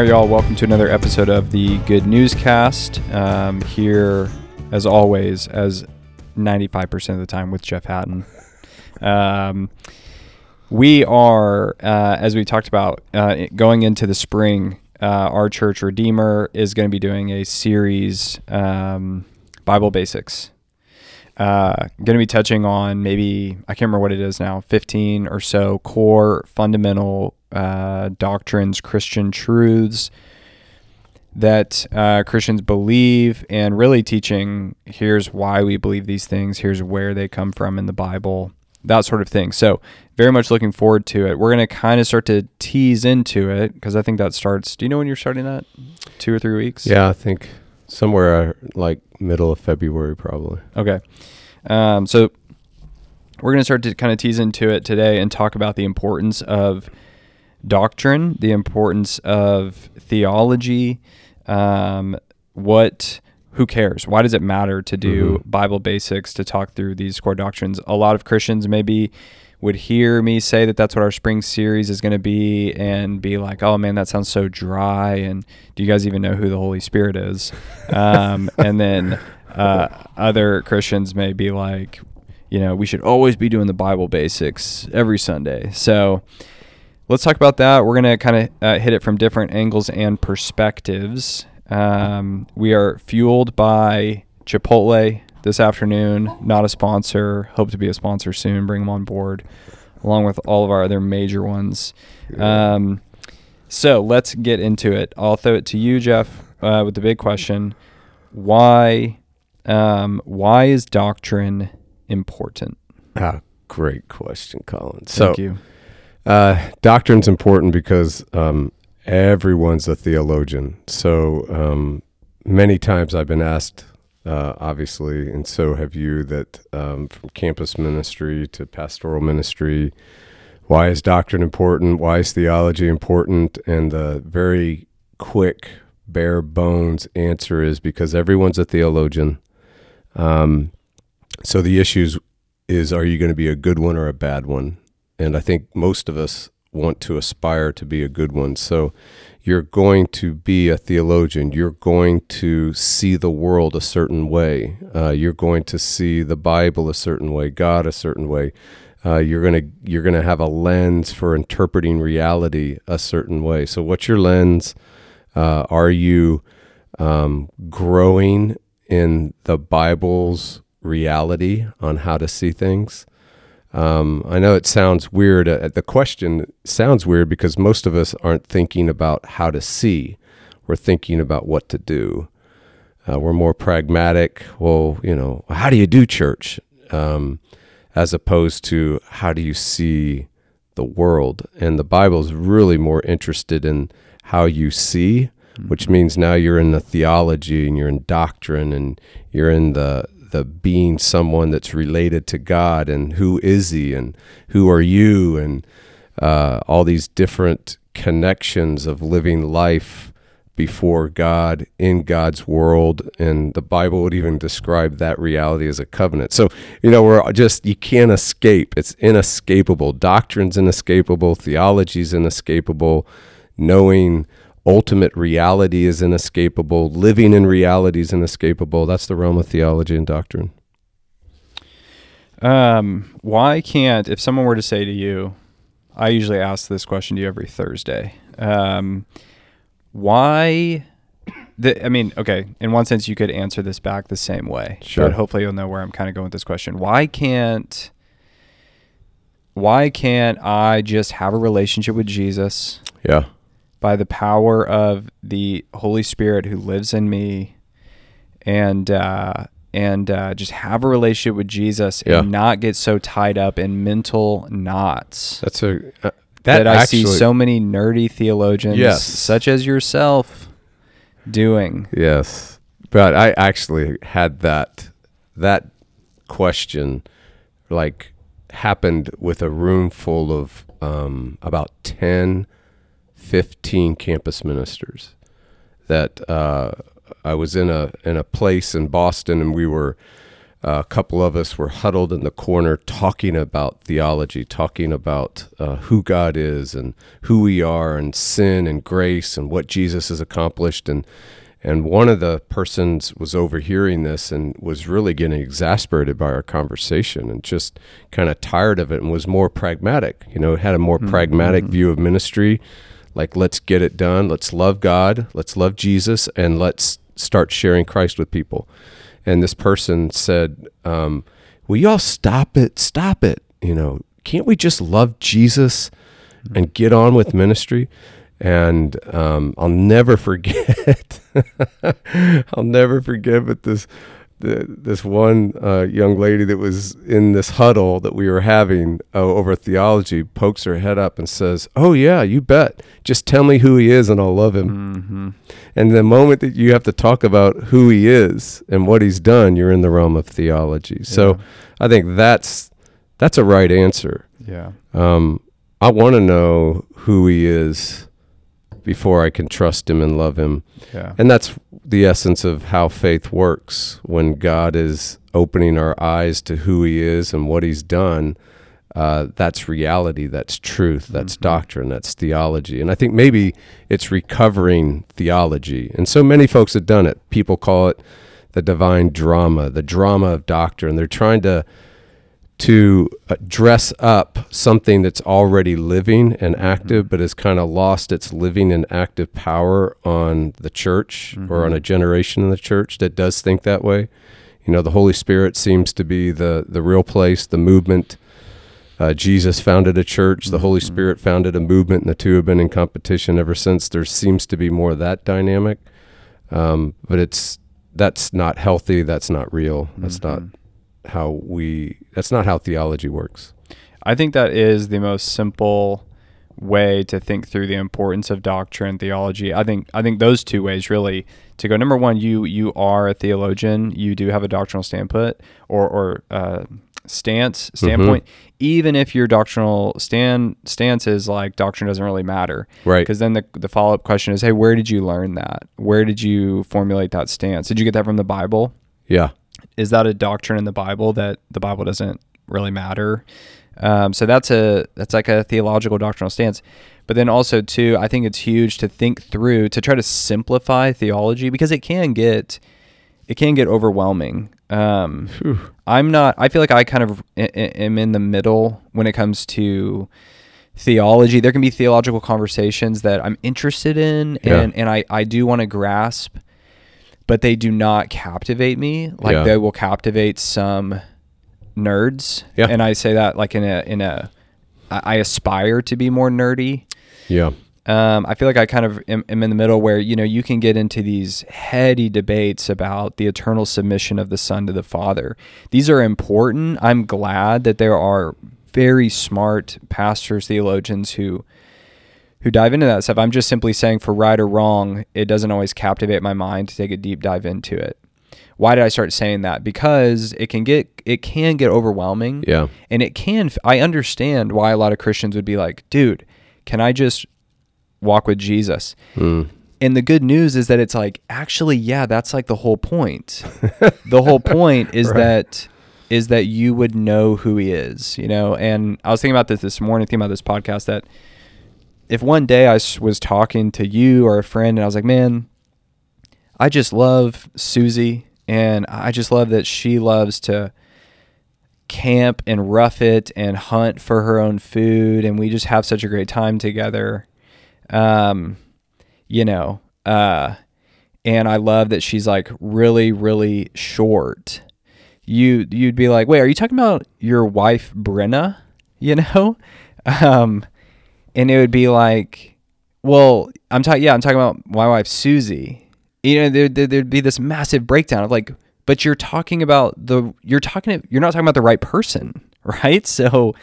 right, y'all. Welcome to another episode of the Good Newscast. Um, here, as always, as 95% of the time with Jeff Hatton. Um, we are, uh, as we talked about, uh, going into the spring. Uh, our church Redeemer is going to be doing a series, um, Bible Basics. Uh, going to be touching on maybe I can't remember what it is now, 15 or so core fundamental uh, doctrines, Christian truths that uh, Christians believe, and really teaching here's why we believe these things, here's where they come from in the Bible, that sort of thing. So, very much looking forward to it. We're going to kind of start to tease into it because I think that starts. Do you know when you're starting that? Two or three weeks? Yeah, I think somewhere uh, like middle of February, probably. Okay. Um, so, we're going to start to kind of tease into it today and talk about the importance of doctrine, the importance of theology, um, what who cares? Why does it matter to do Mhm. Bible basics to talk through these core doctrines? A lot of Christians maybe would hear me say that that's what our spring series is going to be and be like, "Oh man, that sounds so dry." And do you guys even know who the Holy Spirit is? Um, and then uh, other Christians may be like, you know, we should always be doing the Bible basics every Sunday. So let's talk about that. We're going to kind of uh, hit it from different angles and perspectives. Um, we are fueled by Chipotle this afternoon. Not a sponsor. Hope to be a sponsor soon. Bring them on board, along with all of our other major ones. Um, so let's get into it. I'll throw it to you, Jeff, uh, with the big question: Why? Um, why is doctrine important? Ah, great question, Colin. So, Thank you. Uh, doctrine's important because um, everyone's a theologian. So um, many times I've been asked, uh, obviously, and so have you, that um, from campus ministry to pastoral ministry, why is doctrine important? Why is theology important? And the very quick, bare bones answer is because everyone's a theologian. Um, so the issues is are you going to be a good one or a bad one? And I think most of us want to aspire to be a good one. So you're going to be a theologian. You're going to see the world a certain way. Uh, you're going to see the Bible a certain way, God a certain way. Uh, you're gonna you're gonna have a lens for interpreting reality a certain way. So what's your lens? Uh, are you um, growing in the Bible's reality on how to see things? Um, I know it sounds weird. Uh, the question sounds weird because most of us aren't thinking about how to see. We're thinking about what to do. Uh, we're more pragmatic. Well, you know, how do you do church? Um, as opposed to how do you see the world? And the Bible is really more interested in how you see, which means now you're in the theology and you're in doctrine and you're in the the being someone that's related to God and who is he and who are you and uh, all these different connections of living life before God in God's world and the Bible would even describe that reality as a covenant. So, you know, we're just you can't escape. It's inescapable. Doctrine's inescapable, theology's inescapable, knowing ultimate reality is inescapable, living in reality is inescapable. That's the realm of theology and doctrine. Um, why can't if someone were to say to you, I usually ask this question to you every Thursday. Um, why? The, I mean, okay. In one sense, you could answer this back the same way. Sure. But hopefully, you'll know where I'm kind of going with this question. Why can't? Why can't I just have a relationship with Jesus Yeah. By the power of the Holy Spirit who lives in me, and uh, and uh, just have a relationship with Jesus Yeah. and not get so tied up in mental knots That's a uh, that, that, I actually, see so many nerdy theologians, Yes. such as yourself, doing. Yes, but I actually had that that question like happened with a room full of um, about 10, 15 campus ministers that uh, I was in a in a place in Boston and we were a couple of us were huddled in the corner talking about theology, talking about uh, who God is and who we are, and sin and grace and what Jesus has accomplished. And and one of the persons was overhearing this and was really getting exasperated by our conversation and just kind of tired of it and was more pragmatic. You know, had a more mm-hmm. pragmatic view of ministry. Like, let's get it done. Let's love God. Let's love Jesus, and let's start sharing Christ with people. And this person said, um, "Will y'all stop it? Stop it! You know, can't we just love Jesus and get on with ministry?" And um, I'll never forget. I'll never forget. But this the, this one uh, young lady that was in this huddle that we were having uh, over theology pokes her head up and says, "Oh yeah, you bet. Just tell me who he is, and I'll love him." Mm-hmm. And the moment that you have to talk about who he is and what he's done, you're in the realm of theology. Yeah. So I think that's that's a right answer. Yeah. Um, I want to know who he is before I can trust him and love him. Yeah. And that's the essence of how faith works when God is opening our eyes to who he is and what he's done. Uh, that's reality, that's truth, that's mm-hmm. doctrine, that's theology. And I think maybe it's recovering theology. And so many folks have done it. People call it the divine drama, the drama of doctrine. They're trying to to uh, dress up something that's already living and mm-hmm. active, mm-hmm. but has kind of lost its living and active power on the church mm-hmm. or on a mm-hmm. generation in the church that does think that way. You know, the Holy Spirit seems to be the the real place, the movement. Uh, Jesus founded a church. The mm-hmm. Holy Spirit founded a movement, and the two have been in competition ever since. There seems to be more of that dynamic, um, but it's that's not healthy. That's not real. That's not how we that's not how theology works. I think that is the most simple way to think through the importance of doctrine theology. I think I think those two ways really to go. Number one, you you are a theologian. You do have a doctrinal standpoint or or uh, stance standpoint. Mm-hmm. Even if your doctrinal stand stance is like doctrine doesn't really matter, right? Because then the the follow up question is, hey, where did you learn that? Where did you formulate that stance? Did you get that from the Bible? Yeah is that a doctrine in the Bible that the Bible doesn't really matter? Um, so that's a that's like a theological doctrinal stance. But then also too, I think it's huge to think through to try to simplify theology because it can get it can get overwhelming. Um, I'm not. I feel like I kind of am in the middle when it comes to theology. There can be theological conversations that I'm interested in, yeah. and and I I do want to grasp but they do not captivate me. Like yeah. they will captivate some nerds. Yeah. And I say that like in a in a I aspire to be more nerdy. Yeah. Um, I feel like I kind of am, am, in the middle where you know you can get into these heady debates about the eternal submission of the Son to the Father. These are important. I'm glad that there are very smart pastors, theologians who who dive into that stuff. I'm just simply saying for right or wrong, it doesn't always captivate my mind to take a deep dive into it. Why did I start saying that? Because it can get it can get overwhelming. Yeah. And it can I understand why a lot of Christians would be like, "Dude, can I just walk with Jesus?" Mm. And the good news is that it's like actually, yeah, that's like the whole point. the whole point is right. that is that you would know who he is, you know? And I was thinking about this this morning, thinking about this podcast that if one day I was talking to you or a friend and I was like, man, I just love Susie and I just love that she loves to camp and rough it and hunt for her own food and we just have such a great time together. Um, you know, uh, and I love that she's like really, really short. You you'd be like, wait, are you talking about your wife Brenna? You know, um, and it would be like, well, I'm talking, yeah, I'm talking about my wife Susie. You know, there, there, there'd be this massive breakdown of like, but you're talking about the, you're talking, you're not talking about the right person, right? So,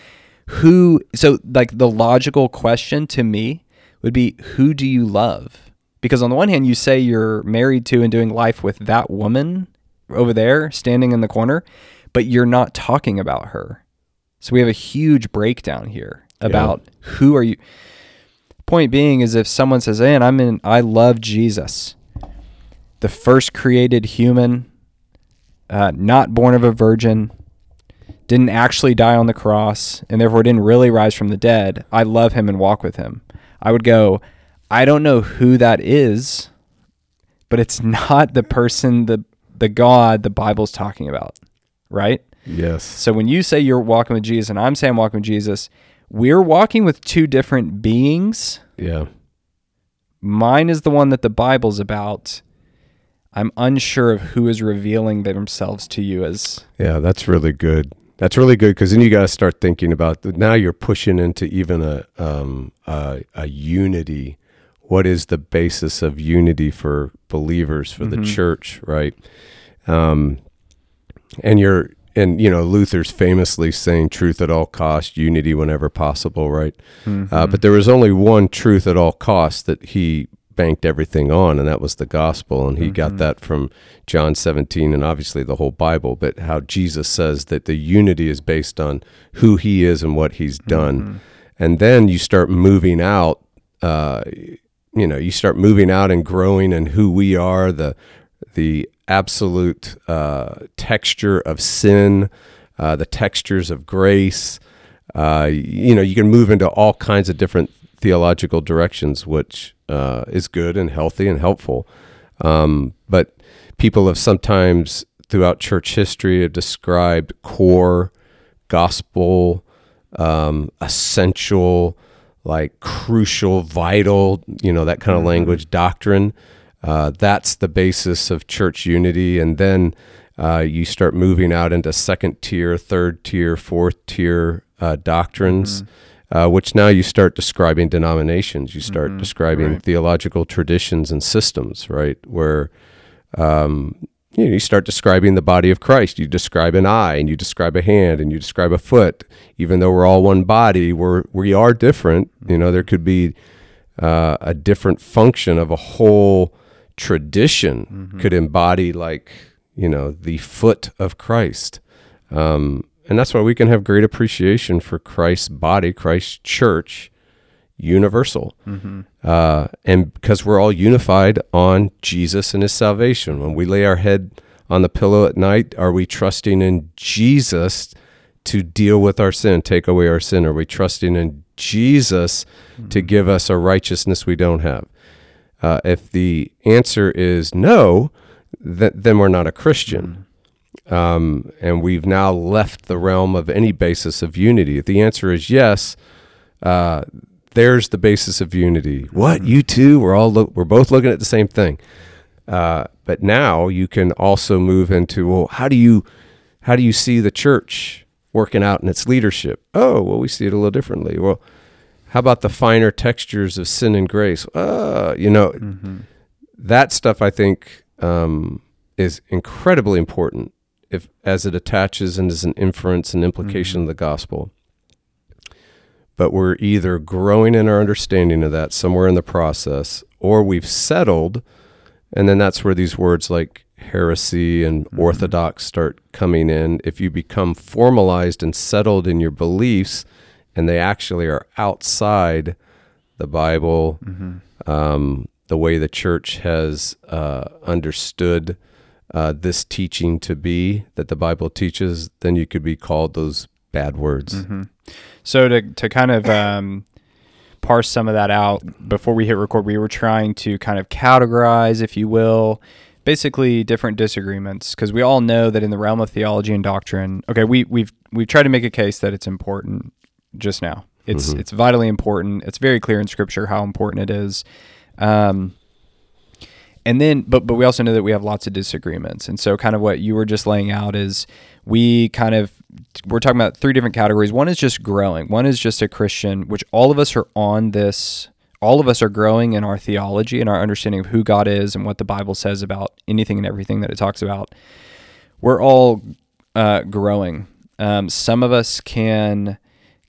who, so like the logical question to me would be, who do you love? Because on the one hand, you say you're married to and doing life with that woman over there standing in the corner, but you're not talking about her. So we have a huge breakdown here about yeah. who are you. Point being is if someone says, "Man, I'm in, I love Jesus, the first created human, uh, not born of a virgin, didn't actually die on the cross, and therefore didn't really rise from the dead, I love him and walk with him. I would go, I don't know who that is, but it's not the person, the the God the Bible's talking about, right? Yes. So when you say you're walking with Jesus and I'm saying I'm walking with Jesus, we're walking with two different beings. Yeah. Mine is the one that the Bible's about. I'm unsure of who is revealing themselves to you as Yeah, that's really good. That's really good because then you got to start thinking about now you're pushing into even a, um, a a unity. What is the basis of unity for believers for the Mhm. church, right? Um, and you're and you know Luther's famously saying truth at all costs, unity whenever possible, right? Uh, but there was only one truth at all costs that he banked everything on, and that was the gospel. And he got Mhm. that from John 17 and obviously the whole Bible, but how Jesus says that the unity is based on who he is and what he's done. Mhm. And then you start moving out, uh, you know, you start moving out and growing and who we are, the, the absolute uh, texture of sin, uh, the textures of grace. Uh, you know, you can move into all kinds of different theological directions, which uh, is good and healthy and helpful. Um, but people have sometimes, throughout church history, have described core, gospel, um, essential, like crucial, vital, you know, that kind of Mhm. language, doctrine. Uh, that's the basis of church unity. And then uh, you start moving out into second tier, third tier, fourth tier uh, doctrines, uh, which now you start describing denominations. You start Mhm, describing right. theological traditions and systems, right? Where um, you know, you start describing the body of Christ. You describe an eye, and you describe a hand, and you describe a foot. Even though we're all one body, we're we are different. You know, there could be uh, a different function of a whole tradition Mhm. could embody like you know the foot of Christ, um, and that's why we can have great appreciation for Christ's body, Christ's church, universal Mhm. uh, and because we're all unified on Jesus and His salvation. When we lay our head on the pillow at night, are we trusting in Jesus to deal with our sin, take away our sin? Are we trusting in Jesus to give us a righteousness we don't have? Uh, if the answer is no, th- then we're not a Christian. Um, and we've now left the realm of any basis of unity. If the answer is yes, uh, there's the basis of unity. What you two? We're all look, we're both looking at the same thing. Uh, but now you can also move into well, how do you how do you see the church working out in its leadership? Oh, well, we see it a little differently. Well, how about the finer textures of sin and grace? Uh, you know, Mhm. that stuff I think um, is incredibly important if as it attaches and is an inference and implication of the gospel. But we're either growing in our understanding of that somewhere in the process, or we've settled, and then that's where these words like heresy and Mhm. orthodox start coming in. If you become formalized and settled in your beliefs, and they actually are outside the Bible, Mhm. um, the way the church has uh, understood uh, this teaching to be that the Bible teaches, then you could be called those bad words. Mhm. So to to kind of um, parse some of that out before we hit record, we were trying to kind of categorize, if you will, basically different disagreements because we all know that in the realm of theology and doctrine, okay, we we've we've tried to make a case that it's important just now. It's Mhm. it's vitally important. It's very clear in Scripture how important it is. Um, and then, but but we also know that we have lots of disagreements, and so kind of what you were just laying out is we kind of we're talking about three different categories. One is just growing. One is just a Christian, which all of us are on this. All of us are growing in our theology and our understanding of who God is and what the Bible says about anything and everything that it talks about. We're all uh, growing. Um, some of us can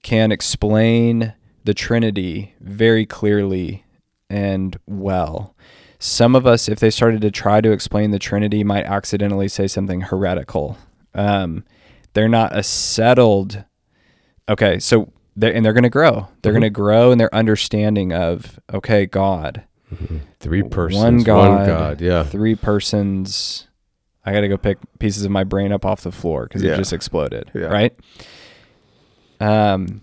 can explain the Trinity very clearly and well. Some of us, if they started to try to explain the Trinity, might accidentally say something heretical. Um, they're not a settled. Okay, so they're, and they're going to grow. They're Mhm. going to grow in their understanding of okay, God, Three persons, one God, one God, yeah. three persons. I got to go pick pieces of my brain up off the floor because Yeah. it just exploded. Yeah. Right. Um,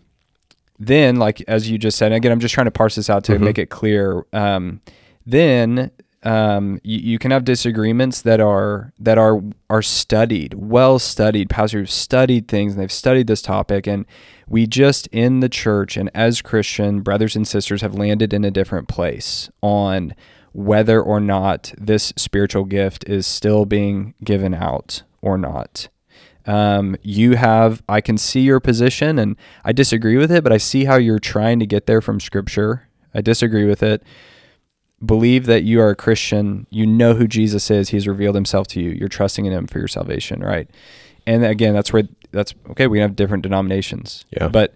then, like as you just said, again, I'm just trying to parse this out to Mhm. make it clear. Um, then um, you, you can have disagreements that are that are are studied, well studied. Pastors who've studied things and they've studied this topic, and we just in the church and as Christian brothers and sisters have landed in a different place on whether or not this spiritual gift is still being given out or not. Um, you have, I can see your position and I disagree with it, but I see how you're trying to get there from scripture. I disagree with it. Believe that you are a Christian. You know who Jesus is. He's revealed himself to you. You're trusting in him for your salvation, right? And again, that's where that's okay. We have different denominations. Yeah. But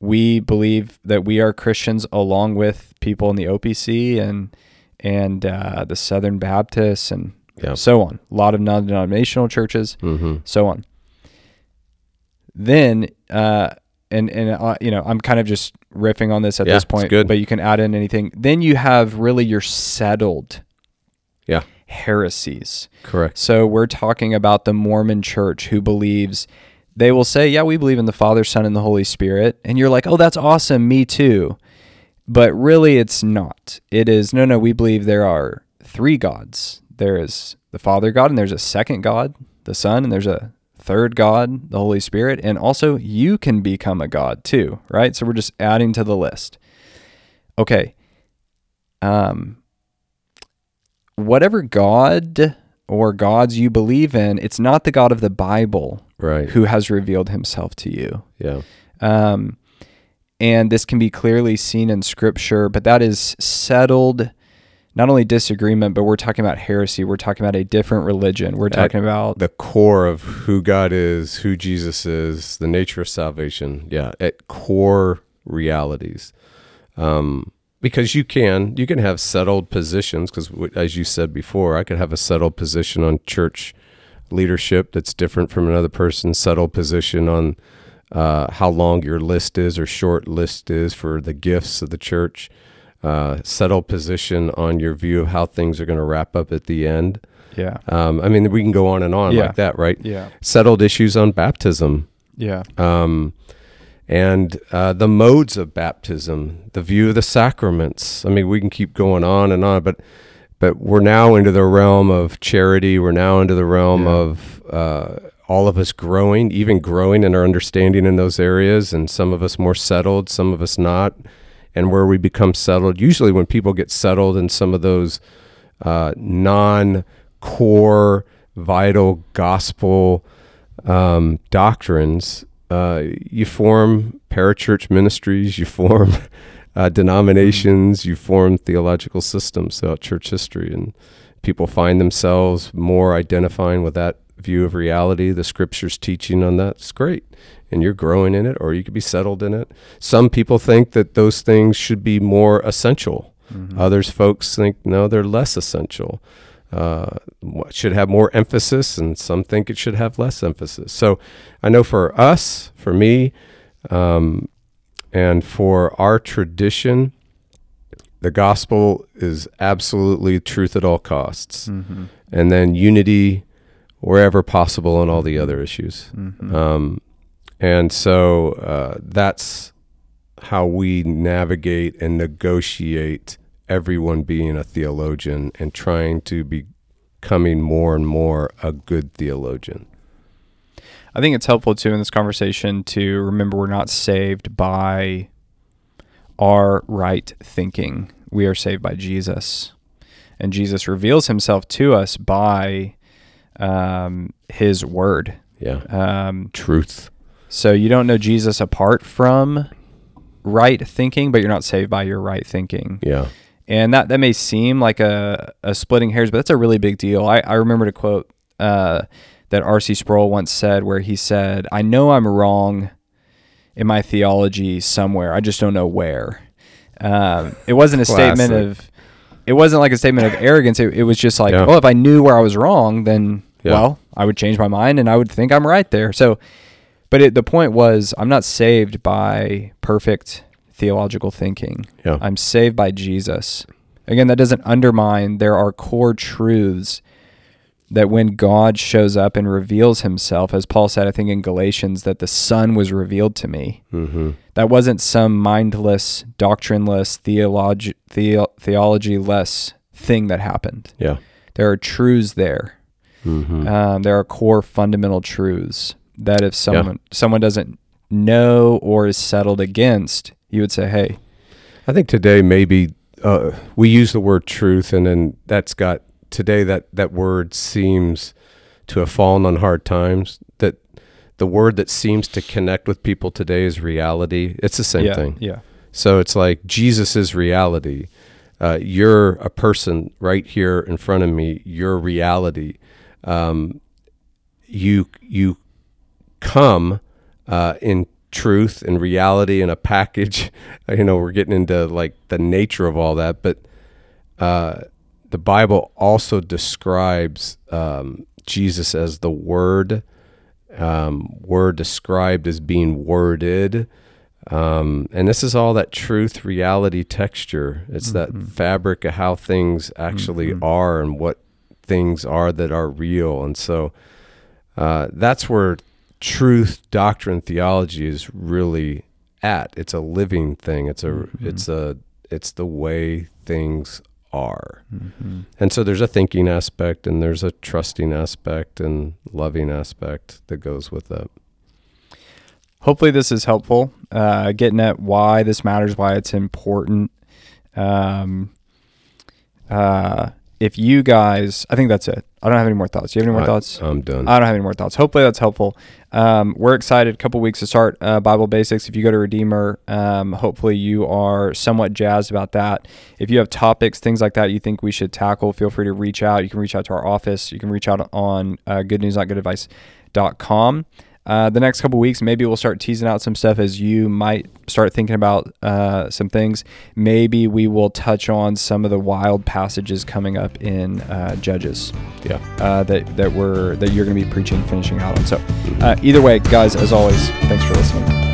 we believe that we are Christians along with people in the OPC and and uh, the Southern Baptists and Yeah. so on. A lot of non-denominational churches Mm-hmm. so on. Then, uh, and and uh, you know, I'm kind of just riffing on this at Yeah, this point, but you can add in anything. Then you have really your settled, Yeah. heresies. Correct. So we're talking about the Mormon Church who believes they will say, "Yeah, we believe in the Father, Son, and the Holy Spirit," and you're like, "Oh, that's awesome, me too." But really, it's not. It is no, no. We believe there are three gods. There is the Father God, and there's a second God, the Son, and there's a third God, the Holy Spirit, and also you can become a God too, right? So we're just adding to the list. Okay. Um, whatever God or gods you believe in, it's not the God of the Bible Right. who has revealed himself to you. Yeah. Um, and this can be clearly seen in scripture, but that is settled not only disagreement, but we're talking about heresy. We're talking about a different religion. We're talking about The core of who God is, who Jesus is, the nature of salvation. Yeah. At core realities. Um, because you can you can have settled positions because as you said before i could have a settled position on church leadership that's different from another person's settled position on uh, how long your list is or short list is for the gifts of the church uh, settled position on your view of how things are going to wrap up at the end yeah, um, i mean we can go on and on Yeah. like that right yeah, settled issues on baptism yeah, um, and uh, the modes of baptism, the view of the sacraments. I mean, we can keep going on and on, but but we're now into the realm of charity. We're now into the realm Yeah. of uh, all of us growing, even growing in our understanding in those areas, and some of us more settled, some of us not. And where we become settled, usually when people get settled in some of those uh, non-core, vital gospel um, doctrines, uh, you form parachurch ministries, you form uh, denominations, you form theological systems throughout church history, and people find themselves more identifying with that view of reality, the scriptures teaching on that. It's great. And you're growing in it, or you could be settled in it. Some people think that those things should be more essential. Mhm. Others folks think no, they're less essential. Uh, should have more emphasis, and some think it should have less emphasis. So, I know for us, for me, um, and for our tradition, the gospel is absolutely truth at all costs, Mhm. and then unity wherever possible on all the other issues. Mhm. Um, and so uh, that's how we navigate and negotiate everyone being a theologian and trying to be becoming more and more a good theologian. I think it's helpful too in this conversation to remember we're not saved by our right thinking. We are saved by Jesus. And Jesus reveals himself to us by um, his word. Yeah. Um, Truth. So you don't know Jesus apart from right thinking, but you're not saved by your right thinking. Yeah. And that, that may seem like a, a splitting hairs, but that's a really big deal. I, I remember to quote uh, that R.C. Sproul once said, where he said, I know I'm wrong in my theology somewhere. I just don't know where. Um, it wasn't a statement of, it wasn't like a statement of arrogance. It, it was just like, Yeah. oh, if I knew where I was wrong, then, Yeah. well, I would change my mind and I would think I'm right there. So, but it, the point was, I'm not saved by perfect theological thinking. Yeah. I'm saved by Jesus. Again, that doesn't undermine there are core truths that when God shows up and reveals himself, as Paul said, I think in Galatians, that the Son was revealed to me. Mm-hmm. That wasn't some mindless, doctrineless, theology, the, theology less thing that happened. Yeah. There are truths there. Mm-hmm. Um, there are core fundamental truths that if someone someone doesn't know or is settled against, you would say, "Hey, I think today maybe uh, we use the word truth, and then that's got today that that word seems to have fallen on hard times. That the word that seems to connect with people today is reality. It's the same yeah, thing. yeah, So it's like Jesus is reality. Uh, you're a person right here in front of me. You're reality. Um, you you come uh, in truth and reality in a package. you know, we're getting into like the nature of all that, but uh, the Bible also describes um, Jesus as the Word. Um, word described as being worded. Um, and this is all that truth, reality, texture. It's that fabric of how things actually are and what things are that are real. And so uh, that's where truth, doctrine, theology is really at. It's a living thing. It's a it's a it's the way things are. And so there's a thinking aspect and there's a trusting aspect and loving aspect that goes with that. Hopefully, this is helpful. Uh, getting at why this matters, why it's important. Um, uh, if you guys, I think that's it. I don't have any more thoughts. Do you have any more I- thoughts? I'm done. I don't have any more thoughts. Hopefully that's helpful. Um, we're excited. A couple weeks to start uh, Bible Basics. If you go to Redeemer, um, hopefully you are somewhat jazzed about that. If you have topics, things like that you think we should tackle, feel free to reach out. You can reach out to our office. You can reach out on uh, goodnewsnotgoodadvice.com. Uh, the next couple weeks, maybe we'll start teasing out some stuff as you might start thinking about uh, some things. Maybe we will touch on some of the wild passages coming up in uh, Judges yeah. uh, that that we're that you're going to be preaching, finishing out on. So, uh, either way, guys, as always, thanks for listening.